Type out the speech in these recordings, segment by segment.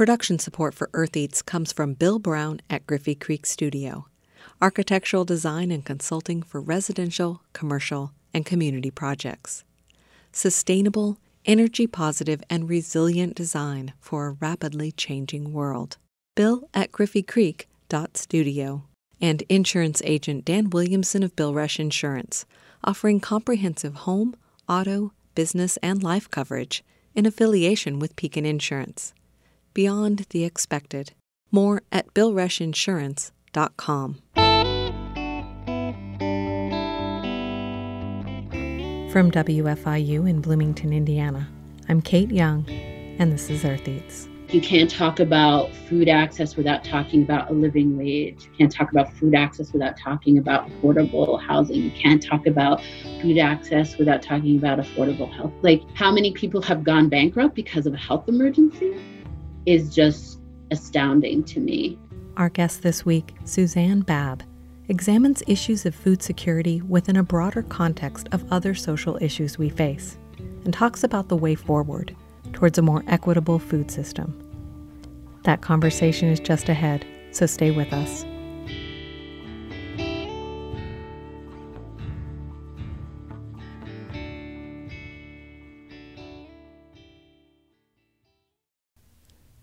Production support for Earth Eats comes from Bill Brown at Griffey Creek Studio. Architectural design and consulting for residential, commercial, and community projects. Sustainable, energy positive, and resilient design for a rapidly changing world. Bill at Griffey Creek Studio. And insurance agent Dan Williamson of Bill Rush Insurance, offering comprehensive home, auto, business, and life coverage in affiliation with Pekin Insurance. Beyond the expected. More at BillRushInsurance.com. From WFIU in Bloomington, Indiana, I'm Kate Young, and this is Earth Eats. You can't talk about food access without talking about a living wage. You can't talk about food access without talking about affordable housing. You can't talk about food access without talking about affordable health. Like, how many people have gone bankrupt because of a health emergency is just astounding to me. Our guest this week, Suzanne Babb, examines issues of food security within a broader context of other social issues we face and talks about the way forward towards a more equitable food system. That conversation is just ahead, so stay with us.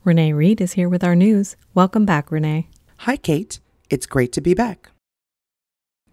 Renee Reed is here with our news. Welcome back, Renee. Hi, Kate. It's great to be back.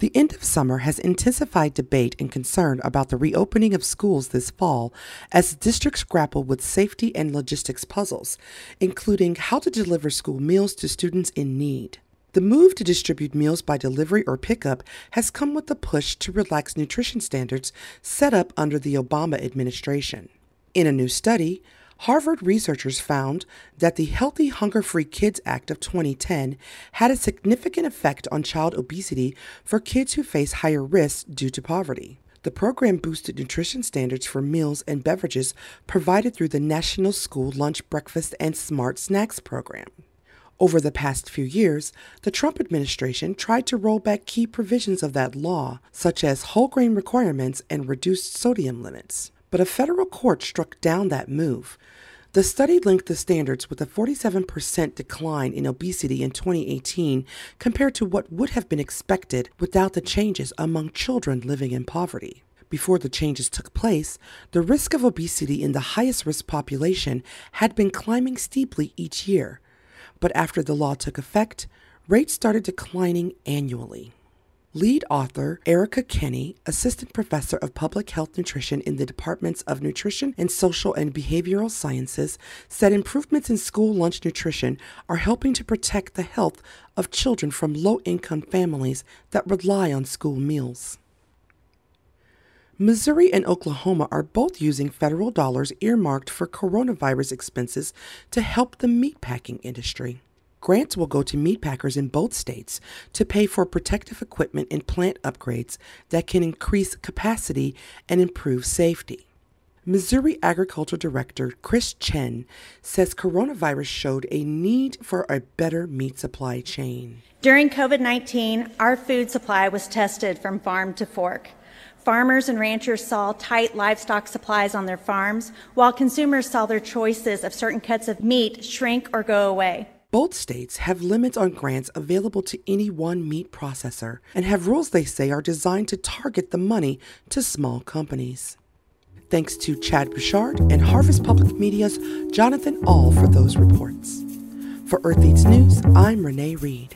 The end of summer has intensified debate and concern about the reopening of schools this fall as districts grapple with safety and logistics puzzles, including how to deliver school meals to students in need. The move to distribute meals by delivery or pickup has come with the push to relax nutrition standards set up under the Obama administration. In a new study, Harvard researchers found that the Healthy Hunger Free Kids Act of 2010 had a significant effect on child obesity for kids who face higher risks due to poverty. The program boosted nutrition standards for meals and beverages provided through the National School Lunch, Breakfast, and Smart Snacks program. Over the past few years, the Trump administration tried to roll back key provisions of that law, such as whole grain requirements and reduced sodium limits but a federal court struck down that move. The study linked the standards with a 47% decline in obesity in 2018 compared to what would have been expected without the changes among children living in poverty. Before the changes took place, the risk of obesity in the highest risk population had been climbing steeply each year. But after the law took effect, rates started declining annually. Lead author Erica Kenney, assistant professor of public health nutrition in the departments of nutrition and social and behavioral sciences, said improvements in school lunch nutrition are helping to protect the health of children from low income families that rely on school meals. Missouri and Oklahoma are both using federal dollars earmarked for coronavirus expenses to help the meatpacking industry. Grants will go to meatpackers in both states to pay for protective equipment and plant upgrades that can increase capacity and improve safety. Missouri Agriculture Director Chris Chinn says coronavirus showed a need for a better meat supply chain. During COVID 19, our food supply was tested from farm to fork. Farmers and ranchers saw tight livestock supplies on their farms, while consumers saw their choices of certain cuts of meat shrink or go away. Both states have limits on grants available to any one meat processor and have rules they say are designed to target the money to small companies. Thanks to Chad Bouchard and Harvest Public Media's Jonathan Ahl for those reports. For Earth Eats News, I'm Renee Reed.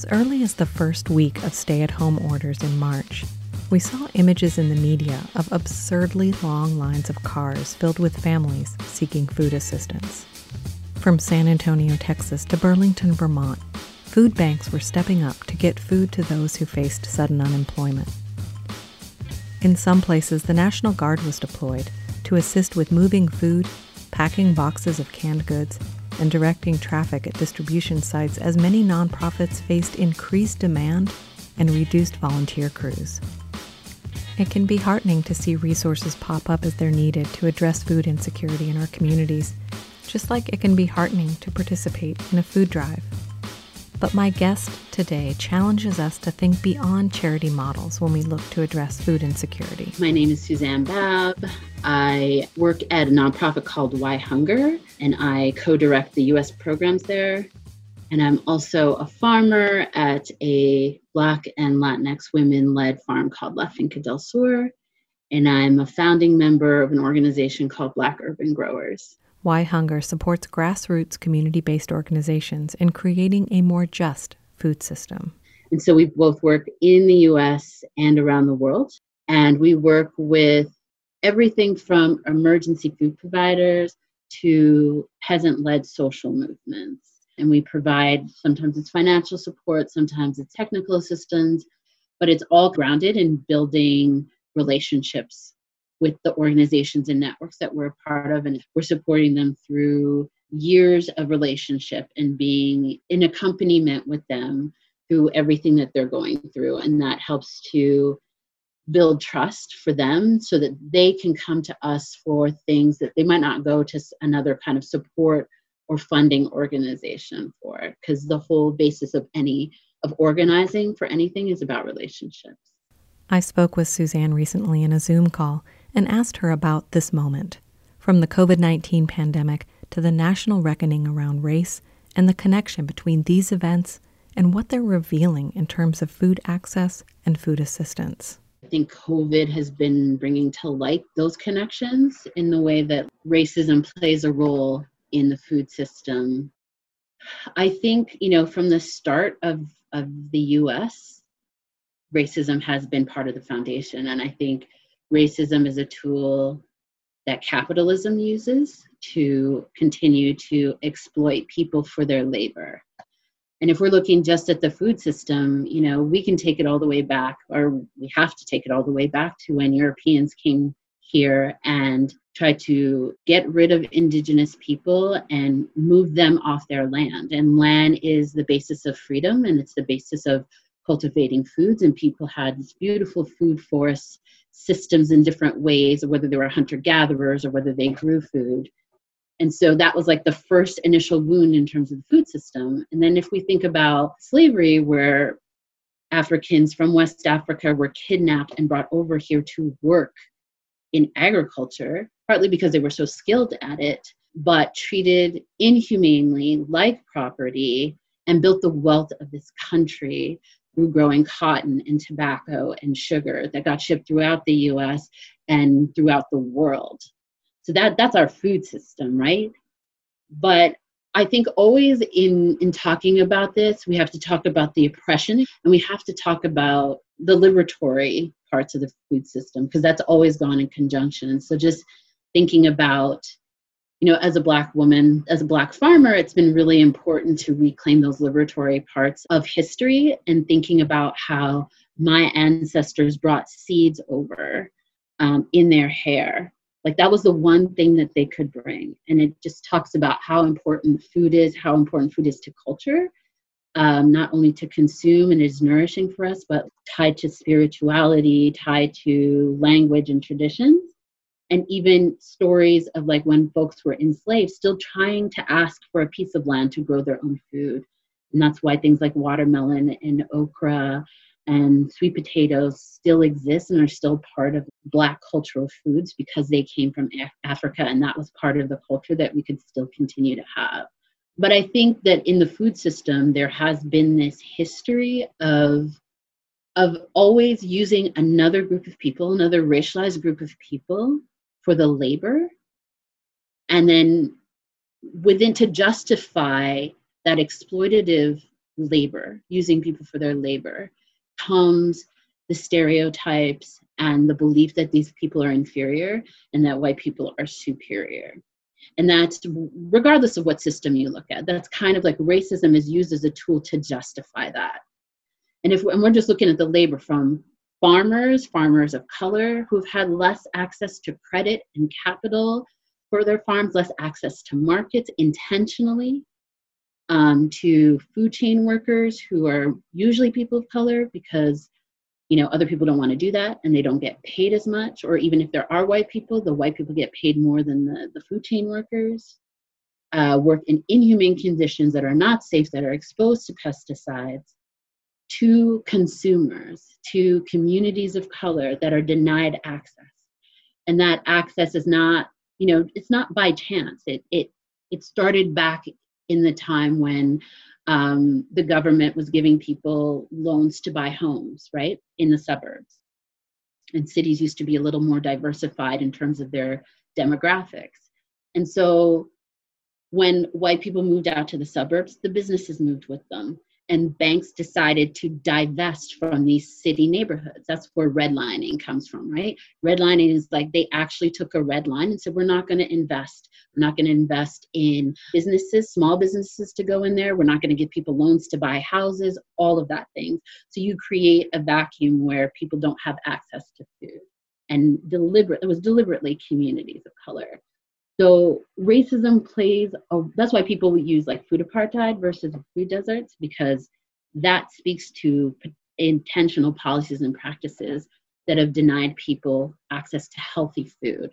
As early as the first week of stay at home orders in March, we saw images in the media of absurdly long lines of cars filled with families seeking food assistance. From San Antonio, Texas to Burlington, Vermont, food banks were stepping up to get food to those who faced sudden unemployment. In some places, the National Guard was deployed to assist with moving food, packing boxes of canned goods, and directing traffic at distribution sites as many nonprofits faced increased demand and reduced volunteer crews. It can be heartening to see resources pop up as they're needed to address food insecurity in our communities, just like it can be heartening to participate in a food drive. But my guest today challenges us to think beyond charity models when we look to address food insecurity. My name is Suzanne Babb. I work at a nonprofit called Why Hunger, and I co direct the US programs there. And I'm also a farmer at a Black and Latinx women led farm called La Finca del Sur. And I'm a founding member of an organization called Black Urban Growers. Why Hunger supports grassroots community based organizations in creating a more just food system. And so we both work in the US and around the world. And we work with everything from emergency food providers to peasant led social movements. And we provide sometimes it's financial support, sometimes it's technical assistance, but it's all grounded in building relationships with the organizations and networks that we're a part of, and we're supporting them through years of relationship and being in accompaniment with them through everything that they're going through. And that helps to build trust for them so that they can come to us for things that they might not go to another kind of support or funding organization for because the whole basis of any of organizing for anything is about relationships i spoke with suzanne recently in a zoom call and asked her about this moment from the COVID 19 pandemic to the national reckoning around race and the connection between these events and what they're revealing in terms of food access and food assistance. I think COVID has been bringing to light those connections in the way that racism plays a role in the food system. I think, you know, from the start of, of the US, racism has been part of the foundation. And I think racism is a tool that capitalism uses to continue to exploit people for their labor. And if we're looking just at the food system, you know, we can take it all the way back, or we have to take it all the way back to when Europeans came here and tried to get rid of indigenous people and move them off their land. And land is the basis of freedom and it's the basis of cultivating foods. And people had these beautiful food forest systems in different ways, or whether they were hunter gatherers or whether they grew food. And so that was like the first initial wound in terms of the food system. And then if we think about slavery, where Africans from West Africa were kidnapped and brought over here to work in agriculture, partly because they were so skilled at it, but treated inhumanely like property and built the wealth of this country through growing cotton and tobacco and sugar that got shipped throughout the US and throughout the world. So that that's our food system, right? But I think always in in talking about this, we have to talk about the oppression and we have to talk about the liberatory parts of the food system because that's always gone in conjunction. So just thinking about you know, as a Black woman, as a Black farmer, it's been really important to reclaim those liberatory parts of history and thinking about how my ancestors brought seeds over um, in their hair. Like that was the one thing that they could bring. And it just talks about how important food is, how important food is to culture, um, not only to consume and is nourishing for us, but tied to spirituality, tied to language and traditions and even stories of like when folks were enslaved still trying to ask for a piece of land to grow their own food. And that's why things like watermelon and okra and sweet potatoes still exist and are still part of black cultural foods because they came from africa and that was part of the culture that we could still continue to have. But i think that in the food system there has been this history of of always using another group of people another racialized group of people for the labor. And then within to justify that exploitative labor using people for their labor comes the stereotypes and the belief that these people are inferior and that white people are superior. And that's regardless of what system you look at that's kind of like racism is used as a tool to justify that. And if and we're just looking at the labor from farmers, farmers of color who've had less access to credit and capital for their farms, less access to markets intentionally, um, to food chain workers who are usually people of color because you know other people don't want to do that and they don't get paid as much or even if there are white people the white people get paid more than the, the food chain workers uh, work in inhumane conditions that are not safe, that are exposed to pesticides, to consumers, to communities of color that are denied access. And that access is not, you know, it's not by chance. It it it started back in the time when um, the government was giving people loans to buy homes, right, in the suburbs. And cities used to be a little more diversified in terms of their demographics. And so when white people moved out to the suburbs, the businesses moved with them and banks decided to divest from these city neighborhoods. That's where redlining comes from, right? Redlining is like they actually took a red line and said, we're not going to invest. We're not going to invest in businesses, small businesses to go in there. We're not going to give people loans to buy houses, all of that things. So you create a vacuum where people don't have access to food. And deliberate, it was deliberately communities of color. So racism plays, a, that's why people use like food apartheid versus food deserts, because that speaks to intentional policies and practices that have denied people access to healthy food.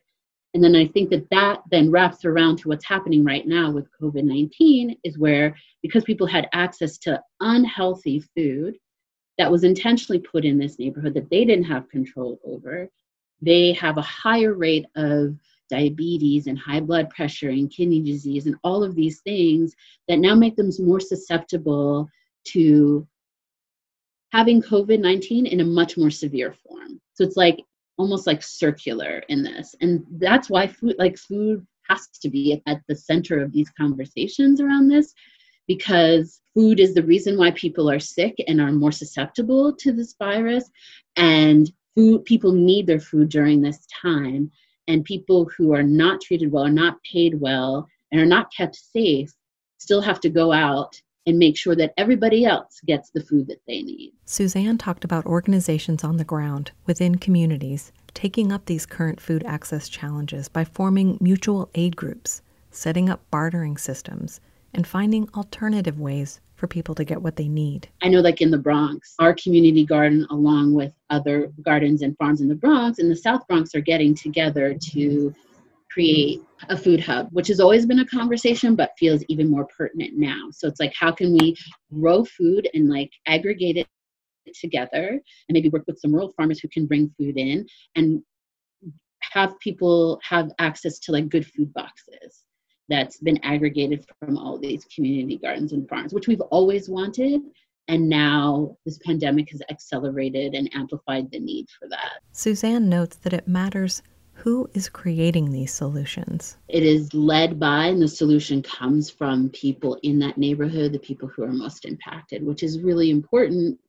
And then I think that that then wraps around to what's happening right now with COVID 19 is where, because people had access to unhealthy food that was intentionally put in this neighborhood that they didn't have control over, they have a higher rate of diabetes and high blood pressure and kidney disease and all of these things that now make them more susceptible to having COVID 19 in a much more severe form. So it's like almost like circular in this. And that's why food, like food, has to be at the center of these conversations around this because food is the reason why people are sick and are more susceptible to this virus and food people need their food during this time and people who are not treated well, are not paid well, and are not kept safe still have to go out and make sure that everybody else gets the food that they need. Suzanne talked about organizations on the ground within communities taking up these current food access challenges by forming mutual aid groups, setting up bartering systems, and finding alternative ways for people to get what they need. I know, like in the Bronx, our community garden, along with other gardens and farms in the Bronx, and the South Bronx, are getting together to create a food hub, which has always been a conversation, but feels even more pertinent now. So it's like, how can we grow food and like aggregate it together and maybe work with some rural farmers who can bring food in and have people have access to like good food boxes that's been aggregated from all these community gardens and farms, which we've always wanted. And now this pandemic has accelerated and amplified the need for that. Suzanne notes that it matters who is creating these solutions. It is led by, and the solution comes from people in that neighborhood, the people who are most impacted, which is really important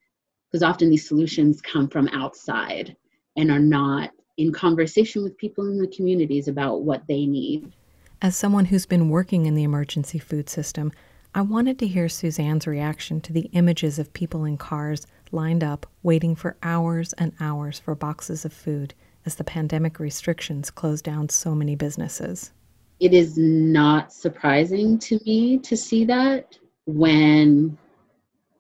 because often these solutions come from outside and are not in conversation with people in the communities about what they need. As someone who's been working in the emergency food system, I wanted to hear Suzanne's reaction to the images of people in cars lined up waiting for hours and hours for boxes of food as the pandemic restrictions closed down so many businesses. It is not surprising to me to see that when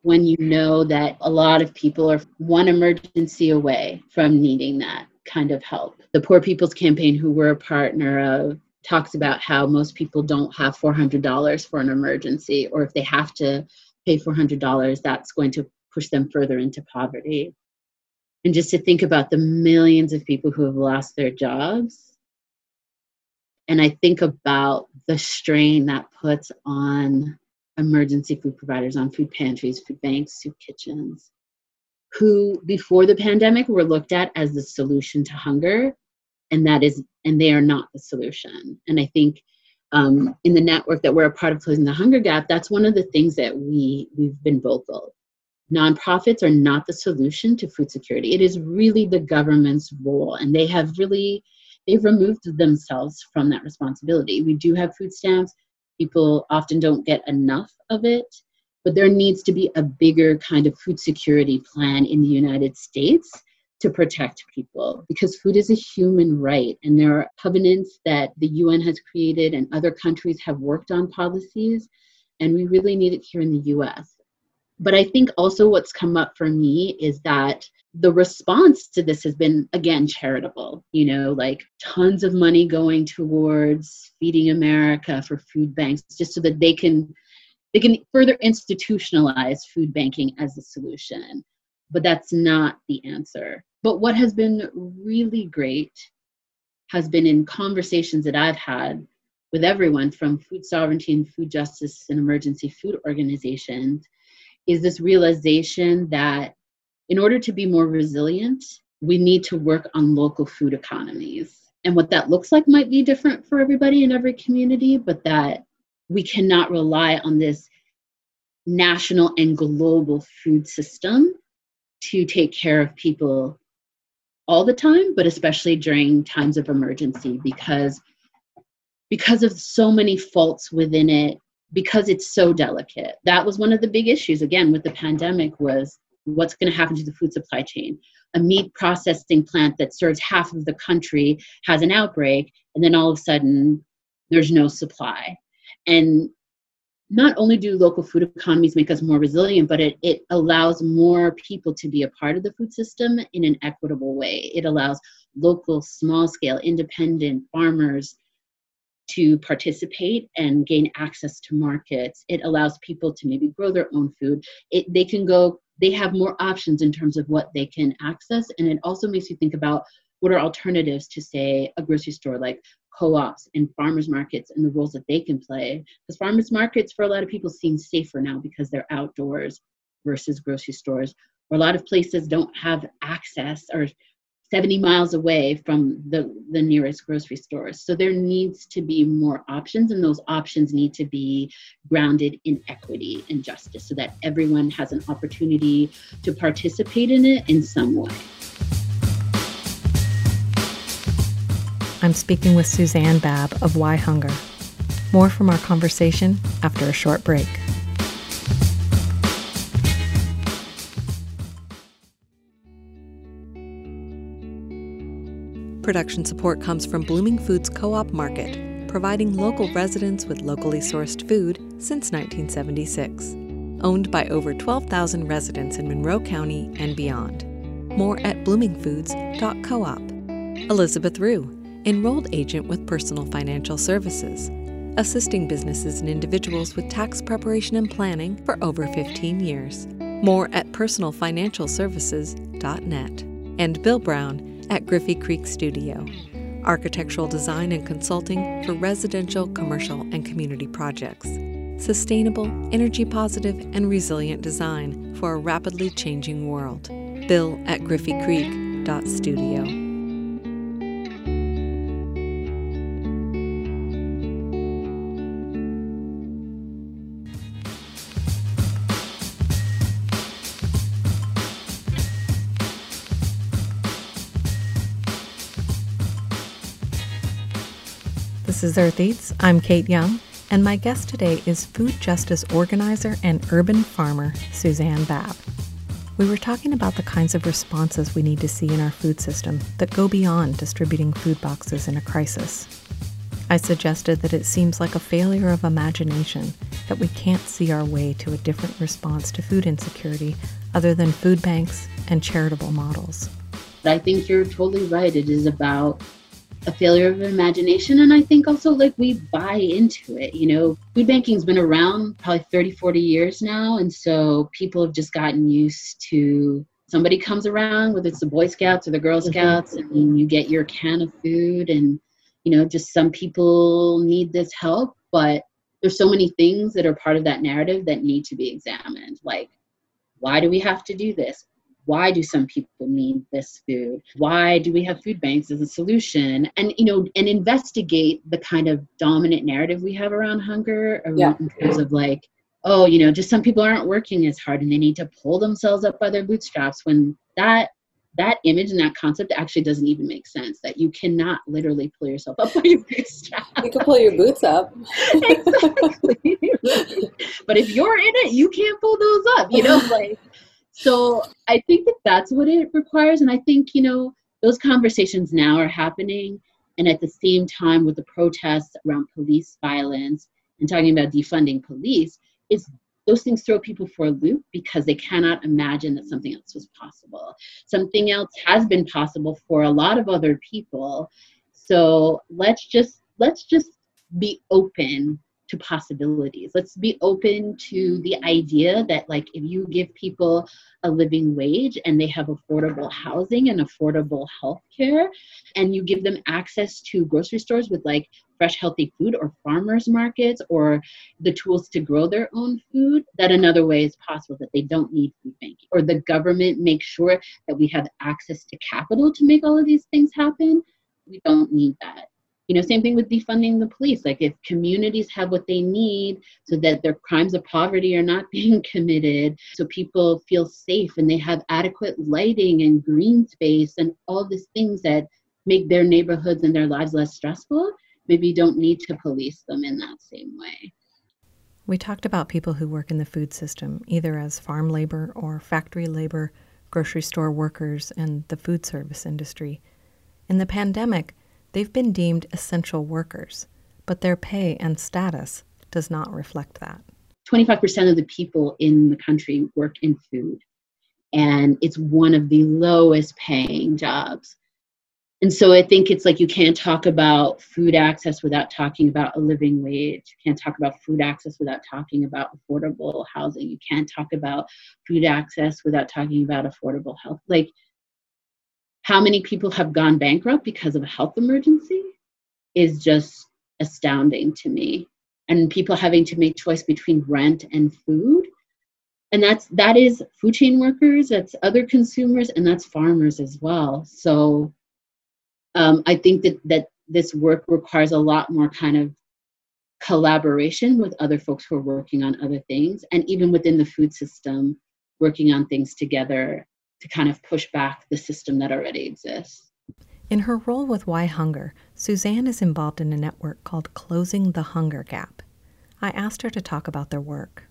when you know that a lot of people are one emergency away from needing that kind of help. The Poor People's Campaign, who we're a partner of, talks about how most people don't have $400 for an emergency, or if they have to pay $400, that's going to push them further into poverty. And just to think about the millions of people who have lost their jobs. And I think about the strain that puts on emergency food providers, on food pantries, food banks, soup kitchens, who before the pandemic were looked at as the solution to hunger and that is and they are not the solution. And i think um, in the network that we're a part of closing the hunger gap that's one of the things that we we've been vocal. Nonprofits are not the solution to food security. It is really the government's role and they have really they've removed themselves from that responsibility. We do have food stamps. People often don't get enough of it but there needs to be a bigger kind of food security plan in the united states to protect people because food is a human right and there are covenants that the UN has created and other countries have worked on policies and we really need it here in the US. But I think also what's come up for me is that the response to this has been again charitable you know like tons of money going towards feeding america for food banks just so that they can they can further institutionalize food banking as a solution but that's not the answer but what has been really great has been in conversations that i've had with everyone from food sovereignty and food justice and emergency food organizations is this realization that in order to be more resilient, we need to work on local food economies. And what that looks like might be different for everybody in every community, but that we cannot rely on this national and global food system to take care of people all the time, but especially during times of emergency because because of so many faults within it because it's so delicate. That was one of the big issues again with the pandemic was what's going to happen to the food supply chain. A meat processing plant that serves half of the country has an outbreak, and then all of a sudden there's no supply. And not only do local food economies make us more resilient, but it, it allows more people to be a part of the food system in an equitable way. It allows local, small scale, independent farmers to participate and gain access to markets. It allows people to maybe grow their own food. It, they can go they have more options in terms of what they can access. And it also makes you think about what are alternatives to, say, a grocery store like co ops and farmers markets and the roles that they can play. Because farmers markets, for a lot of people, seem safer now because they're outdoors versus grocery stores. Or a lot of places don't have access or 70 miles away from the, the nearest grocery stores. So there needs to be more options, and those options need to be grounded in equity and justice so that everyone has an opportunity to participate in it in some way. I'm speaking with Suzanne Babb of Why Hunger. More from our conversation after a short break. Production support comes from Blooming Foods Co op Market, providing local residents with locally sourced food since 1976. Owned by over 12,000 residents in Monroe County and beyond. More at bloomingfoods.coop. Elizabeth Rue, enrolled agent with Personal Financial Services, assisting businesses and individuals with tax preparation and planning for over 15 years. More at personalfinancialservices.net. And Bill Brown, at Griffey Creek Studio, architectural design and consulting for residential, commercial, and community projects. Sustainable, energy positive, and resilient design for a rapidly changing world. Bill at griffeycreek.studio. This is Earth Eats. I'm Kate Young, and my guest today is food justice organizer and urban farmer Suzanne Babb. We were talking about the kinds of responses we need to see in our food system that go beyond distributing food boxes in a crisis. I suggested that it seems like a failure of imagination that we can't see our way to a different response to food insecurity other than food banks and charitable models. I think you're totally right. It is about a failure of imagination and i think also like we buy into it you know food banking's been around probably 30 40 years now and so people have just gotten used to somebody comes around whether it's the boy scouts or the girl mm-hmm. scouts mm-hmm. and you get your can of food and you know just some people need this help but there's so many things that are part of that narrative that need to be examined like why do we have to do this why do some people need this food why do we have food banks as a solution and you know and investigate the kind of dominant narrative we have around hunger around, yeah. in terms of like oh you know just some people aren't working as hard and they need to pull themselves up by their bootstraps when that that image and that concept actually doesn't even make sense that you cannot literally pull yourself up by your bootstraps. You can pull your boots up. exactly. but if you're in it, you can't pull those up, you know, like so I think that that's what it requires. And I think, you know, those conversations now are happening. And at the same time, with the protests around police violence and talking about defunding police, it's those things throw people for a loop because they cannot imagine that something else was possible. Something else has been possible for a lot of other people. So let's just let's just be open to possibilities. Let's be open to the idea that, like, if you give people a living wage and they have affordable housing and affordable health care, and you give them access to grocery stores with like fresh, healthy food or farmers markets or the tools to grow their own food, that another way is possible that they don't need food banking. Or the government makes sure that we have access to capital to make all of these things happen. We don't need that you know same thing with defunding the police. Like if communities have what they need so that their crimes of poverty are not being committed so people feel safe and they have adequate lighting and green space and all these things that make their neighborhoods and their lives less stressful maybe don't need to police them in that same way. We talked about people who work in the food system either as farm labor or factory labor grocery store workers and the food service industry. In the pandemic They've been deemed essential workers, but their pay and status does not reflect that. 25% of the people in the country work in food, and it's one of the lowest paying jobs. And so I think it's like you can't talk about food access without talking about a living wage. You can't talk about food access without talking about affordable housing. You can't talk about food access without talking about affordable health. Like how many people have gone bankrupt because of a health emergency is just astounding to me. And people having to make choice between rent and food. And that's that is food chain workers that's other consumers and that's farmers as well. So um, i think that that this work requires a lot more kind of collaboration with other folks who are working on other things and even within the food system working on things together to kind of push back the system that already exists. In her role with Why Hunger, Suzanne is involved in a network called Closing the Hunger Gap. I asked her to talk about their work.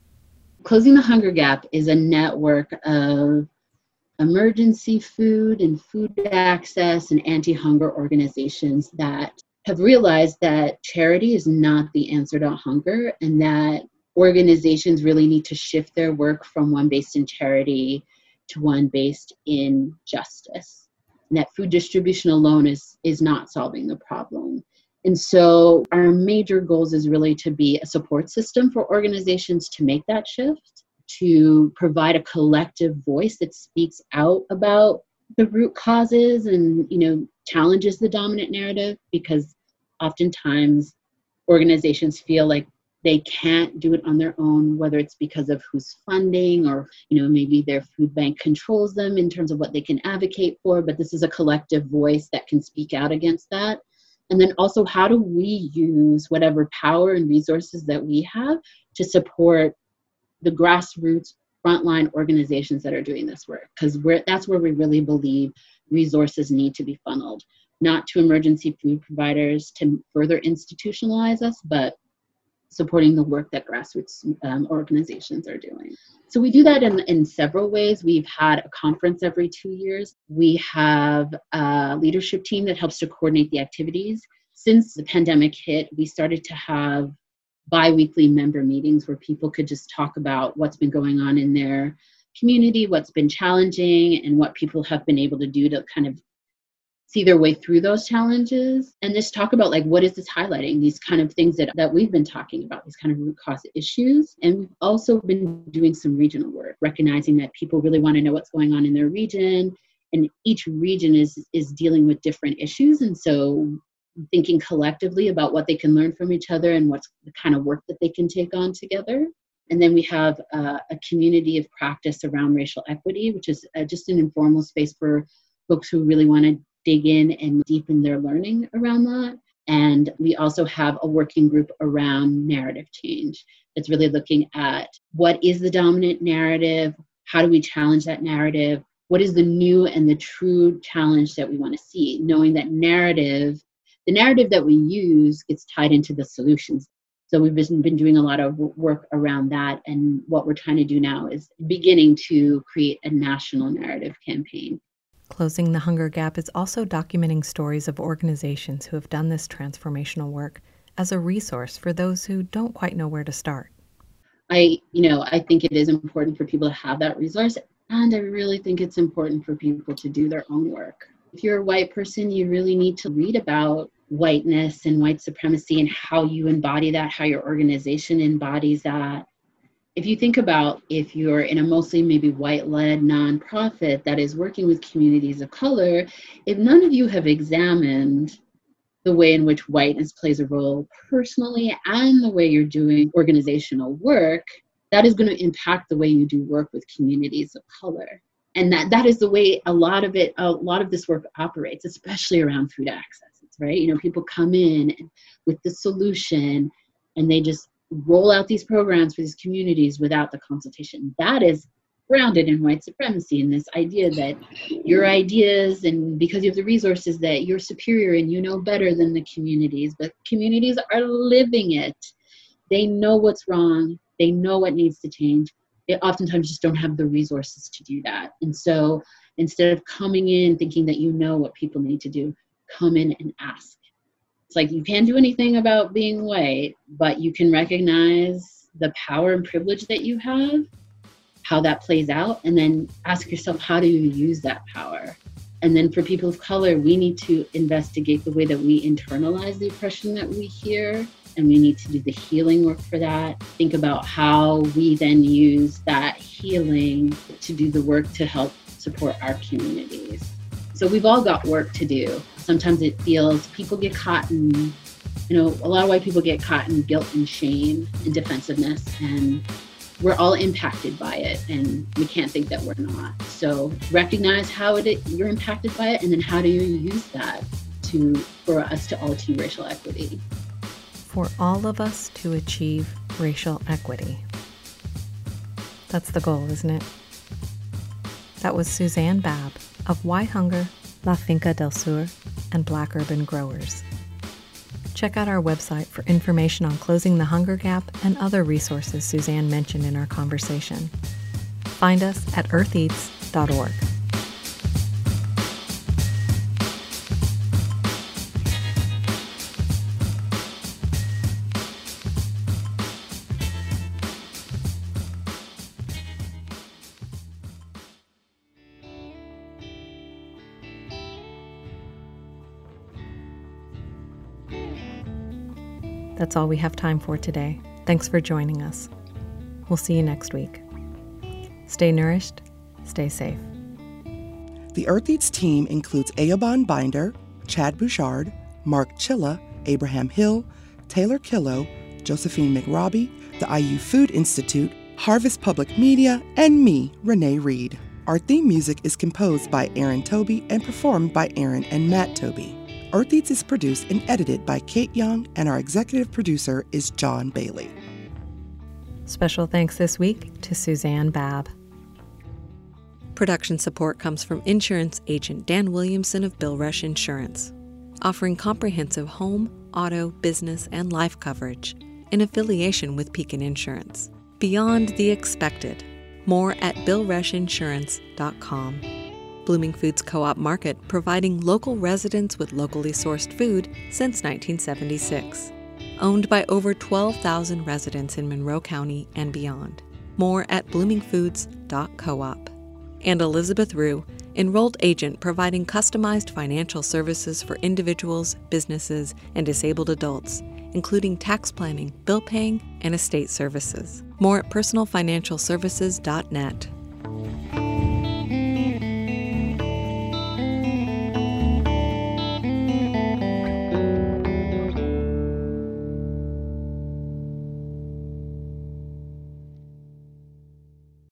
Closing the Hunger Gap is a network of emergency food and food access and anti hunger organizations that have realized that charity is not the answer to hunger and that organizations really need to shift their work from one based in charity to one based in justice. And that food distribution alone is, is not solving the problem. And so our major goals is really to be a support system for organizations to make that shift, to provide a collective voice that speaks out about the root causes and you know challenges the dominant narrative because oftentimes organizations feel like they can't do it on their own whether it's because of who's funding or you know maybe their food bank controls them in terms of what they can advocate for but this is a collective voice that can speak out against that. And then also how do we use whatever power and resources that we have to support the grassroots frontline organizations that are doing this work? Because that's where we really believe resources need to be funneled. Not to emergency food providers to further institutionalize us but supporting the work that grassroots um, organizations are doing. So we do that in, in several ways. We've had a conference every two years. We have a leadership team that helps to coordinate the activities. Since the pandemic hit, we started to have bi-weekly member meetings where people could just talk about what's been going on in their community, what's been challenging, and what people have been able to do to kind of see their way through those challenges and just talk about like what is this highlighting? These kind of things that, that we've been talking about these kind of root cause issues. And we've also been doing some regional work recognizing that people really want to know what's going on in their region. And each region is is dealing with different issues. And so thinking collectively about what they can learn from each other and what's the kind of work that they can take on together. And then we have uh, a community of practice around racial equity which is uh, just an informal space for folks who really want to dig in and deepen their learning around that. And we also have a working group around narrative change that's really looking at what is the dominant narrative? How do we challenge that narrative? What is the new and the true challenge that we want to see? Knowing that narrative, the narrative that we use gets tied into the solutions. So we've been doing a lot of work around that. And what we're trying to do now is beginning to create a national narrative campaign Closing the Hunger Gap is also documenting stories of organizations who have done this transformational work as a resource for those who don't quite know where to start. I, you know, I think it is important for people to have that resource. And I really think it's important for people to do their own work. If you're a white person, you really need to read about whiteness and white supremacy and how you embody that, how your organization embodies that. If you think about if you're in a mostly maybe white led nonprofit that is working with communities of color, if none of you have examined the way in which whiteness plays a role personally and the way you're doing organizational work, that is going to impact the way you do work with communities of color. And that, that is the way a lot of it, a lot of this work operates, especially around food access right? You know, people come in with the solution and they just roll out these programs for these communities without the consultation. That is grounded in white supremacy and this idea that your ideas and because you have the resources that you're superior and you know better than the communities but communities are living it they know what's wrong they know what needs to change they oftentimes just don't have the resources to do that and so instead of coming in thinking that you know what people need to do come in and ask. It's like you can't do anything about being white, but you can recognize the power and privilege that you have, how that plays out, and then ask yourself, how do you use that power? And then for people of color, we need to investigate the way that we internalize the oppression that we hear, and we need to do the healing work for that. Think about how we then use that healing to do the work to help support our communities. So we've all got work to do. Sometimes it feels people get caught in you know a lot of white people get caught in guilt and shame and defensiveness and we're all impacted by it and we can't think that we're not. So recognize how it you're impacted by it and then how do you use that to for us to all achieve racial equity? For all of us to achieve racial equity. That's the goal isn't it? That was suzanne babb of why hunger La Finca del Sur, and Black Urban Growers. Check out our website for information on closing the hunger gap and other resources Suzanne mentioned in our conversation. Find us at eartheats.org. That's all we have time for today. Thanks for joining us. We'll see you next week. Stay nourished, stay safe. The Earth Eats team includes Aobon Binder, Chad Bouchard, Mark Chilla, Abraham Hill, Taylor Killo, Josephine McRobbie, the IU Food Institute, Harvest Public Media, and me, Renee Reed. Our theme music is composed by Aaron Toby and performed by Aaron and Matt Toby. Earth Eats is produced and edited by Kate Young, and our executive producer is John Bailey. Special thanks this week to Suzanne Babb. Production support comes from insurance agent Dan Williamson of Bill Rush Insurance, offering comprehensive home, auto, business, and life coverage in affiliation with Pekin Insurance. Beyond the expected. More at billrushinsurance.com. Blooming Foods Co op Market, providing local residents with locally sourced food since 1976. Owned by over 12,000 residents in Monroe County and beyond. More at bloomingfoods.coop. And Elizabeth Rue, enrolled agent providing customized financial services for individuals, businesses, and disabled adults, including tax planning, bill paying, and estate services. More at personalfinancialservices.net.